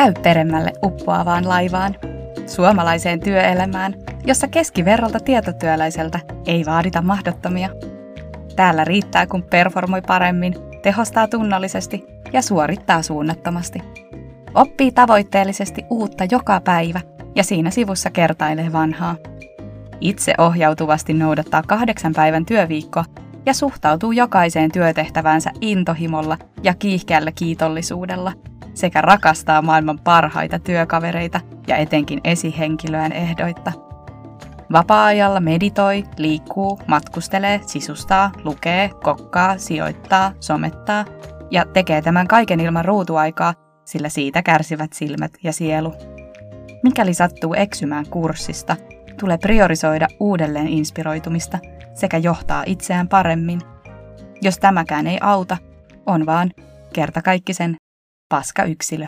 Käy peremmälle uppoavaan laivaan, suomalaiseen työelämään, jossa keskiverrolta tietotyöläiseltä ei vaadita mahdottomia. Täällä riittää, kun performoi paremmin, tehostaa tunnollisesti ja suorittaa suunnattomasti. Oppii tavoitteellisesti uutta joka päivä ja siinä sivussa kertailee vanhaa. Itse ohjautuvasti noudattaa kahdeksan päivän työviikkoa ja suhtautuu jokaiseen työtehtäväänsä intohimolla ja kiihkeällä kiitollisuudella sekä rakastaa maailman parhaita työkavereita ja etenkin esihenkilöään ehdoitta. Vapaa-ajalla meditoi, liikkuu, matkustelee, sisustaa, lukee, kokkaa, sijoittaa, somettaa ja tekee tämän kaiken ilman ruutuaikaa, sillä siitä kärsivät silmät ja sielu. Mikäli sattuu eksymään kurssista, tulee priorisoida uudelleen inspiroitumista sekä johtaa itseään paremmin. Jos tämäkään ei auta, on vaan kertakaikkisen paska yksilö.